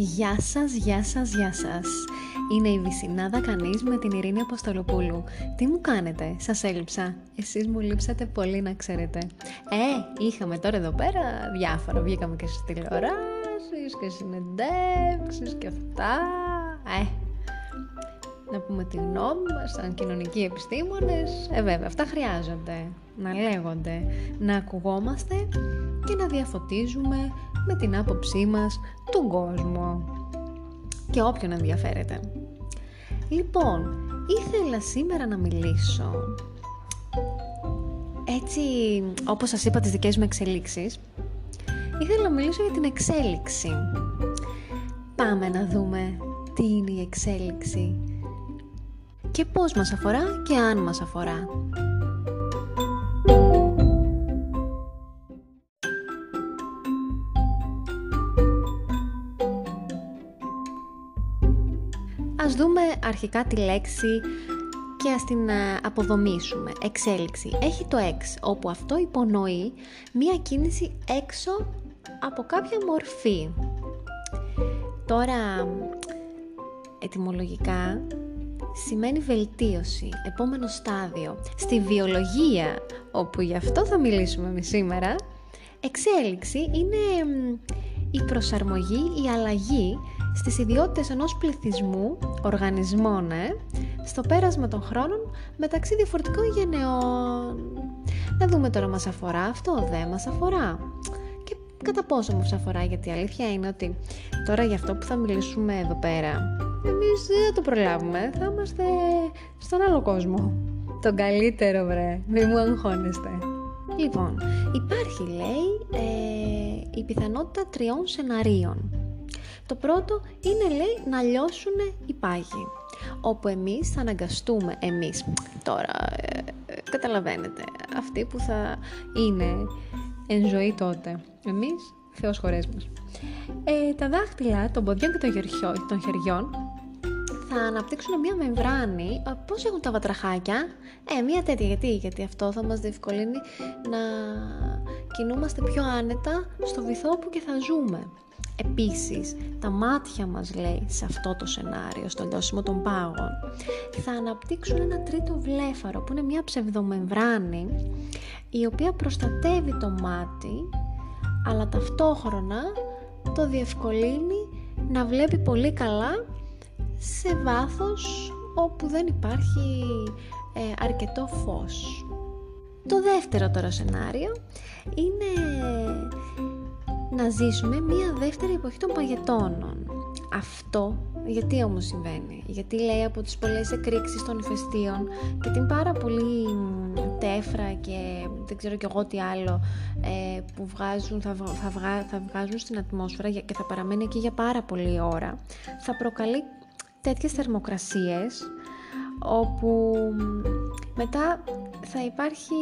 Γεια σας, γεια σας, γεια σας. Είναι η Βυσινάδα Κανείς με την Ειρήνη Αποστολοπούλου. Τι μου κάνετε, σας έλειψα. Εσείς μου λείψατε πολύ να ξέρετε. Ε, είχαμε τώρα εδώ πέρα διάφορα. Βγήκαμε και στις τηλεοράσεις και συνεντεύξεις και αυτά. Ε, να πούμε τη γνώμη μας σαν κοινωνικοί επιστήμονες. Ε, βέβαια, αυτά χρειάζονται να λέγονται, να ακουγόμαστε και να διαφωτίζουμε με την άποψή μας τον κόσμο και όποιον ενδιαφέρεται. Λοιπόν, ήθελα σήμερα να μιλήσω έτσι όπως σας είπα τις δικές μου εξελίξεις ήθελα να μιλήσω για την εξέλιξη. Πάμε να δούμε τι είναι η εξέλιξη και πώς μας αφορά και αν μας αφορά. Δούμε αρχικά τη λέξη και ας την ε, αποδομήσουμε. Εξέλιξη. Έχει το X, όπου αυτό υπονοεί μία κίνηση έξω από κάποια μορφή. Τώρα, ετυμολογικά, σημαίνει βελτίωση, επόμενο στάδιο. Στη βιολογία, όπου γι' αυτό θα μιλήσουμε εμείς σήμερα, εξέλιξη είναι η προσαρμογή, η αλλαγή στις ιδιότητες ενός πληθυσμού, οργανισμών, ε, στο πέρασμα των χρόνων μεταξύ διαφορετικών γενεών. Να δούμε τώρα μας αφορά αυτό, δεν μας αφορά; Και κατά πόσο μας αφορά, γιατί η αλήθεια είναι ότι τώρα για αυτό που θα μιλήσουμε εδώ πέρα, εμείς δεν το προλάβουμε, θα είμαστε στον άλλο κόσμο. Τον καλύτερο βρε, μη μου αγχώνεστε. Λοιπόν, υπάρχει λέει ε, η πιθανότητα τριών σεναρίων. Το πρώτο είναι λέει να λιώσουν οι πάγοι όπου εμείς θα αναγκαστούμε εμείς τώρα ε, καταλαβαίνετε αυτοί που θα είναι εν ζωή τότε εμείς Θεός χωρές μας ε, τα δάχτυλα των ποδιών και των χεριών θα αναπτύξουν μια μεμβράνη. Πώς έχουν τα βατραχάκια; Ε, μια τέτοια. Γιατί; Γιατί αυτό θα μας διευκολύνει να κινούμαστε πιο άνετα στο βυθό που και θα ζούμε. Επίσης, τα μάτια μας λέει σε αυτό το σενάριο, στο λιώσιμο των πάγων, θα αναπτύξουν ένα τρίτο βλέφαρο που είναι μια ψευδομεμβράνη η οποία προστατεύει το μάτι αλλά ταυτόχρονα το διευκολύνει να βλέπει πολύ καλά σε βάθος όπου δεν υπάρχει ε, αρκετό φως. Το δεύτερο τώρα σενάριο είναι να ζήσουμε μία δεύτερη εποχή των παγετώνων. Αυτό γιατί όμως συμβαίνει, γιατί λέει από τις πολλές εκρήξεις των ηφαιστείων και την πάρα πολύ τέφρα και δεν ξέρω κι εγώ τι άλλο ε, που βγάζουν, θα, θα, θα βγάζουν στην ατμόσφαιρα και θα παραμένει εκεί για πάρα πολλή ώρα, θα προκαλεί τέτοιες θερμοκρασίες όπου μετά θα υπάρχει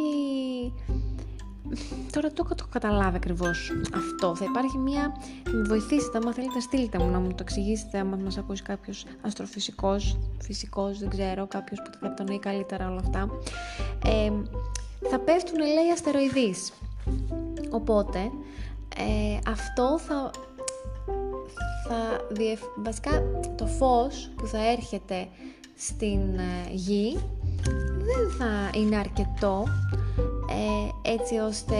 τώρα το έχω καταλάβει ακριβώς αυτό. Θα υπάρχει μία. Με βοηθήσετε, άμα θέλετε, στείλτε μου να μου το εξηγήσετε. Άμα μας ακούσει κάποιος αστροφυσικός, φυσικός, δεν ξέρω, κάποιος που θα τον καλύτερα όλα αυτά. Ε, θα πέφτουν, λέει, αστεροειδείς. Οπότε, ε, αυτό θα, θα βασικά το φως που θα έρχεται στην ε, γη δεν θα είναι αρκετό ε, έτσι ώστε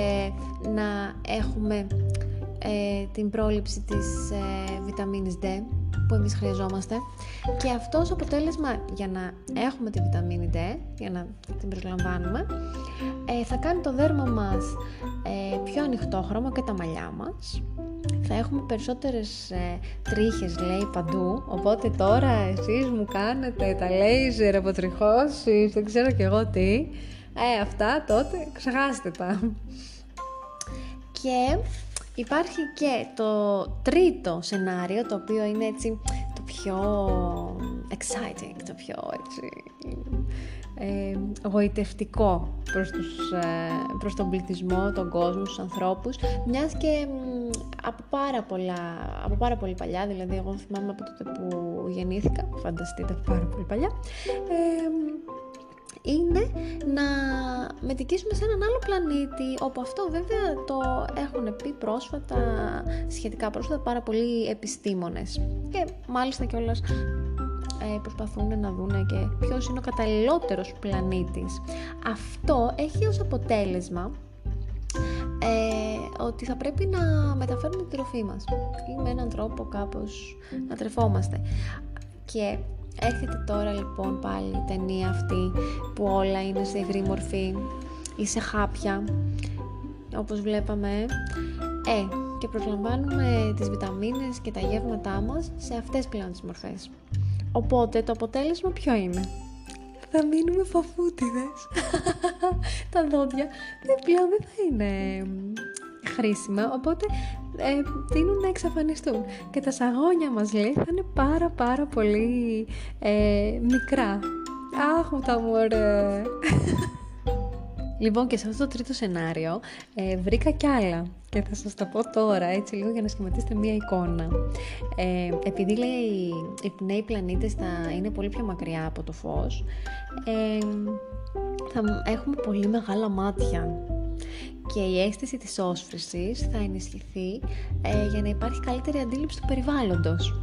να έχουμε ε, την πρόληψη της ε, βιταμίνης D που εμείς χρειαζόμαστε και αυτός ως αποτέλεσμα για να έχουμε τη βιταμίνη D, για να την προσλαμβάνουμε, ε, θα κάνει το δέρμα μας ε, πιο ανοιχτόχρωμο και τα μαλλιά μας. Θα έχουμε περισσότερες ε, τρίχες, λέει, παντού, οπότε τώρα εσείς μου κάνετε τα λέιζερ αποτριχώσεις, δεν ξέρω κι εγώ τι. Ε, αυτά τότε ξεχάστε τα. Και υπάρχει και το τρίτο σενάριο, το οποίο είναι έτσι το πιο exciting, το πιο έτσι ε, γοητευτικό προς, τους, ε, προς τον πληθυσμό, τον κόσμο, τους ανθρώπους, μιας και από πάρα, πολλά, από πάρα πολύ παλιά, δηλαδή εγώ θυμάμαι από τότε που γεννήθηκα, φανταστείτε πάρα πολύ παλιά, ε, είναι να μετικήσουμε σε έναν άλλο πλανήτη, όπου αυτό βέβαια το έχουν πει πρόσφατα, σχετικά πρόσφατα, πάρα πολλοί επιστήμονες. Και μάλιστα κιόλας ε, προσπαθούν να δουν και ποιος είναι ο καταλληλότερος πλανήτης. Αυτό έχει ως αποτέλεσμα ε, ότι θα πρέπει να μεταφέρουμε την τροφή μας ή με έναν τρόπο κάπως να τρεφόμαστε. Και έρχεται τώρα λοιπόν πάλι η ταινία αυτή που όλα είναι σε υγρή μορφή ή σε χάπια όπως βλέπαμε ε, και προσλαμβάνουμε τις βιταμίνες και τα γεύματά μας σε αυτές πλέον τις μορφές. Οπότε το αποτέλεσμα ποιο είναι; Θα μείνουμε φαφούτιδες. τα δόντια δεν πλέον δεν θα είναι χρήσιμα, οπότε ε, τείνουν να εξαφανιστούν. Και τα σαγόνια μας λέει θα είναι πάρα πάρα πολύ ε, μικρά. Αχ, τα μωρέ. Λοιπόν και σε αυτό το τρίτο σενάριο ε, βρήκα κι άλλα και θα σας τα πω τώρα έτσι λίγο για να σχηματίσετε μία εικόνα. Ε, επειδή λέει οι νέοι πλανήτες θα είναι πολύ πιο μακριά από το φως, ε, θα έχουμε πολύ μεγάλα μάτια και η αίσθηση της όσφρησης θα ενισχυθεί ε, για να υπάρχει καλύτερη αντίληψη του περιβάλλοντος.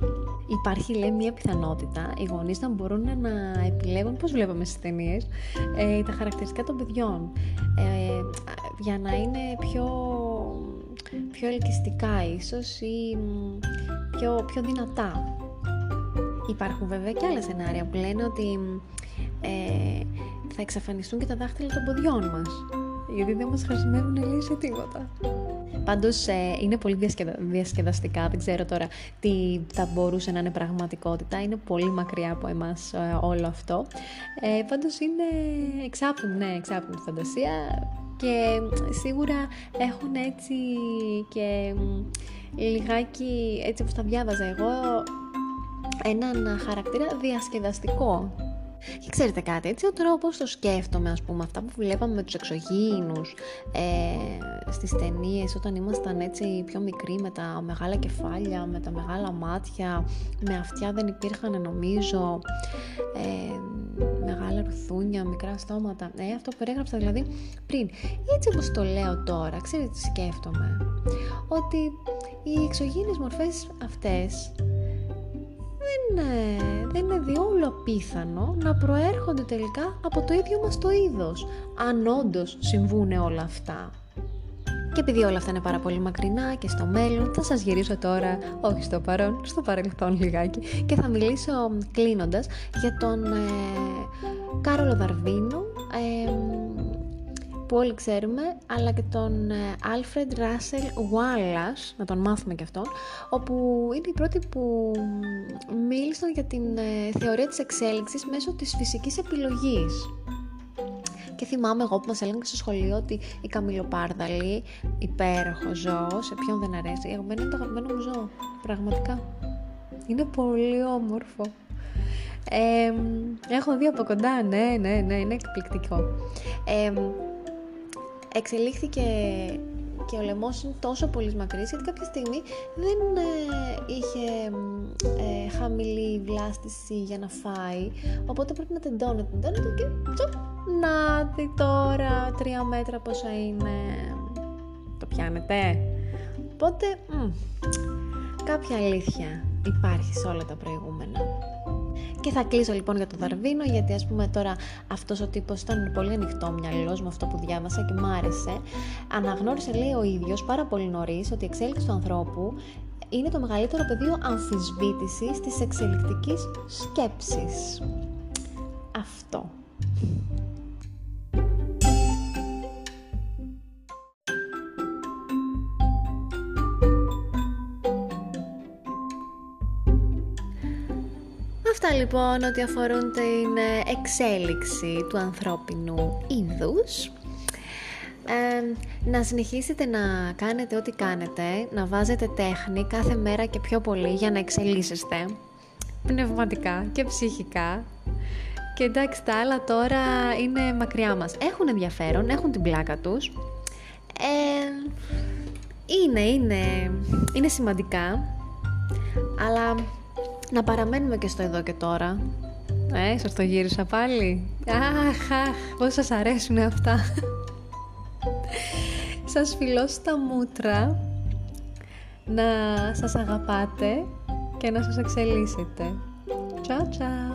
Υπάρχει λέει μια πιθανότητα οι γονείς να μπορούν να επιλέγουν, πώς βλέπαμε στις ταινίες, ε, τα χαρακτηριστικά των παιδιών ε, για να είναι πιο, πιο ελκυστικά ίσως ή πιο, πιο δυνατά. Υπάρχουν βέβαια και άλλα σενάρια που λένε ότι ε, θα εξαφανιστούν και τα δάχτυλα των ποδιών μας γιατί δεν μας χρησιμεύουν λέει σε τίποτα. Πάντως ε, είναι πολύ διασκεδαστικά, δεν ξέρω τώρα τι θα μπορούσε να είναι πραγματικότητα, είναι πολύ μακριά από εμάς ε, όλο αυτό. Ε, πάντως είναι εξάπτουν, ναι, εξάπτουν τη φαντασία και σίγουρα έχουν έτσι και λιγάκι, έτσι όπως τα διάβαζα εγώ, έναν χαρακτήρα διασκεδαστικό και ξέρετε κάτι, έτσι ο τρόπος το σκέφτομαι, ας πούμε, αυτά που βλέπαμε με τους εξωγήινους ε, στις ταινίες όταν ήμασταν έτσι πιο μικροί με τα μεγάλα κεφάλια, με τα μεγάλα μάτια, με αυτιά δεν υπήρχαν νομίζω, ε, μεγάλα ρουθούνια, μικρά στόματα. Ε, αυτό που περίγραψα δηλαδή πριν. Έτσι όπως το λέω τώρα, ξέρετε τι σκέφτομαι. Ότι οι εξωγήινες μορφές αυτές δεν, δεν είναι διόλου απίθανο να προέρχονται τελικά από το ίδιο μας το είδος, αν όντως συμβούν όλα αυτά. Και επειδή όλα αυτά είναι πάρα πολύ μακρινά και στο μέλλον, θα σας γυρίσω τώρα, όχι στο παρόν, στο παρελθόν λιγάκι και θα μιλήσω κλείνοντας για τον ε, Κάρολο Δαρβίνο, ε, που όλοι ξέρουμε, αλλά και τον Alfred Russell Wallace, να τον μάθουμε και αυτόν, όπου είναι οι πρώτοι που μίλησαν για την ε, θεωρία της εξέλιξης μέσω της φυσικής επιλογής. Και θυμάμαι εγώ που μας έλεγαν στο σχολείο ότι η καμιλοπάρδαλη, υπέροχο ζώο, σε ποιον δεν αρέσει. Εγώ είναι το αγαπημένο μου ζώο, πραγματικά. Είναι πολύ όμορφο. έχω δει από κοντά, ναι, ναι, ναι, είναι εκπληκτικό εξελίχθηκε και ο λαιμός είναι τόσο πολύ μακρύς γιατί κάποια στιγμή δεν ε, είχε ε, χαμηλή βλάστηση για να φάει. Οπότε πρέπει να τεντώνεται, τεντώνεται και τσοπ, να τη τώρα τρία μέτρα πόσα είναι. Το πιάνετε; Οπότε μ, κάποια αλήθεια υπάρχει σε όλα τα προηγούμενα και θα κλείσω λοιπόν για το Δαρβίνο, γιατί ας πούμε τώρα αυτός ο τύπος ήταν πολύ ανοιχτό μυαλός με αυτό που διάβασα και μ' άρεσε. Αναγνώρισε λέει ο ίδιος πάρα πολύ νωρίς ότι η εξέλιξη του ανθρώπου είναι το μεγαλύτερο πεδίο αμφισβήτησης της εξελικτικής σκέψης. Αυτό. Αυτά λοιπόν ότι αφορούν την ε, εξέλιξη του ανθρώπινου είδους. να συνεχίσετε να κάνετε ό,τι κάνετε, να βάζετε τέχνη κάθε μέρα και πιο πολύ για να εξελίσσεστε πνευματικά και ψυχικά. Και εντάξει τα άλλα τώρα είναι μακριά μας. Έχουν ενδιαφέρον, έχουν την πλάκα τους. Ε, είναι, είναι, είναι σημαντικά, αλλά να παραμένουμε και στο εδώ και τώρα. Ε, σας το γύρισα πάλι. Αχ, αχ, πώς σας αρέσουν αυτά. σας φιλώ στα μούτρα να σας αγαπάτε και να σας εξελίσσετε. Ciao ciao!